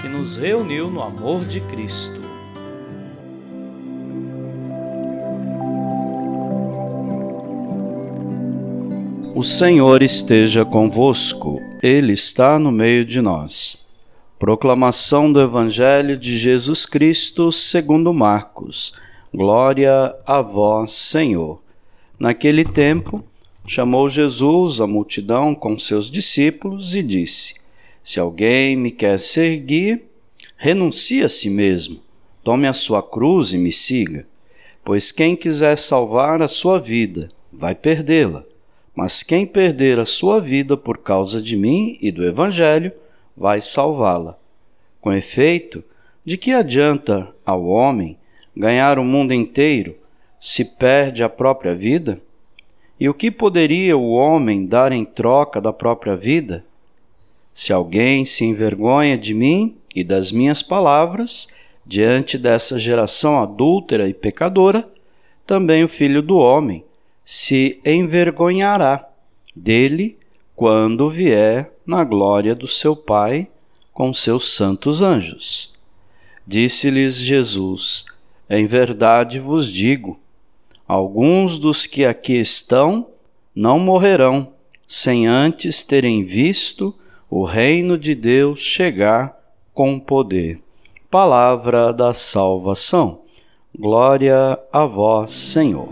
que nos reuniu no amor de Cristo. O Senhor esteja convosco, Ele está no meio de nós. Proclamação do Evangelho de Jesus Cristo segundo Marcos. Glória a vós, Senhor. Naquele tempo, chamou Jesus a multidão com seus discípulos e disse: se alguém me quer seguir, renuncie a si mesmo, tome a sua cruz e me siga. Pois quem quiser salvar a sua vida, vai perdê-la. Mas quem perder a sua vida por causa de mim e do Evangelho, vai salvá-la. Com efeito, de que adianta ao homem ganhar o mundo inteiro se perde a própria vida? E o que poderia o homem dar em troca da própria vida? Se alguém se envergonha de mim e das minhas palavras, diante dessa geração adúltera e pecadora, também o filho do homem se envergonhará dele quando vier na glória do seu Pai com seus santos anjos. Disse-lhes Jesus: Em verdade vos digo, alguns dos que aqui estão não morrerão sem antes terem visto o reino de Deus chegar com poder. Palavra da salvação. Glória a vós, Senhor.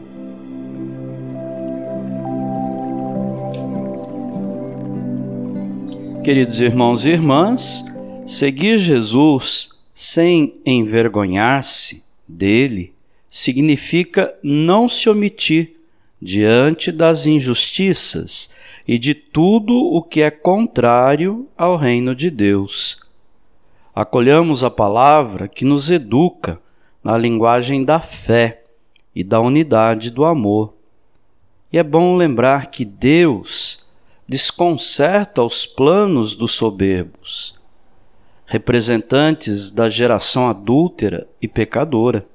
Queridos irmãos e irmãs, seguir Jesus sem envergonhar-se dele significa não se omitir diante das injustiças e de tudo o que é contrário ao reino de Deus. Acolhamos a palavra que nos educa na linguagem da fé e da unidade do amor. E é bom lembrar que Deus desconcerta os planos dos soberbos, representantes da geração adúltera e pecadora,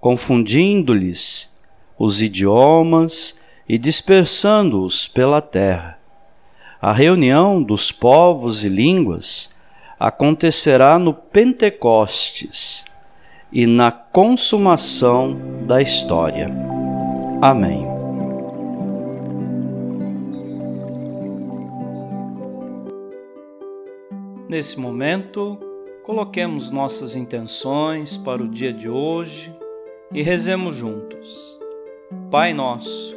confundindo-lhes os idiomas e dispersando-os pela terra. A reunião dos povos e línguas acontecerá no Pentecostes e na consumação da história. Amém. Nesse momento, coloquemos nossas intenções para o dia de hoje e rezemos juntos. Pai nosso,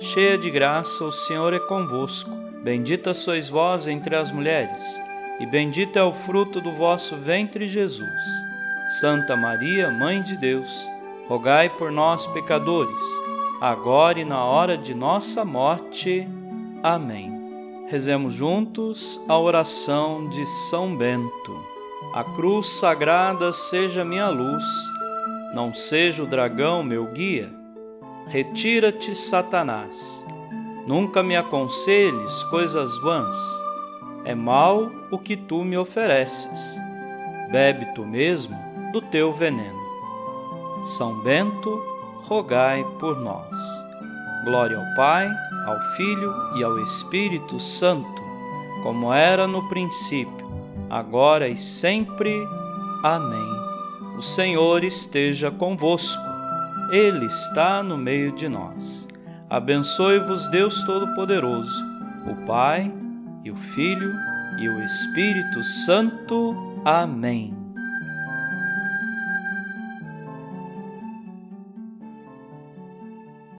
cheia de graça, o Senhor é convosco. Bendita sois vós entre as mulheres, e bendito é o fruto do vosso ventre, Jesus. Santa Maria, Mãe de Deus, rogai por nós, pecadores, agora e na hora de nossa morte. Amém. Rezemos juntos a oração de São Bento. A cruz sagrada seja minha luz, não seja o dragão meu guia Retira-te, Satanás. Nunca me aconselhes coisas vãs. É mal o que tu me ofereces. Bebe tu mesmo do teu veneno. São Bento, rogai por nós. Glória ao Pai, ao Filho e ao Espírito Santo, como era no princípio, agora e sempre. Amém. O Senhor esteja convosco. Ele está no meio de nós. Abençoe-vos, Deus Todo-Poderoso, o Pai e o Filho e o Espírito Santo. Amém.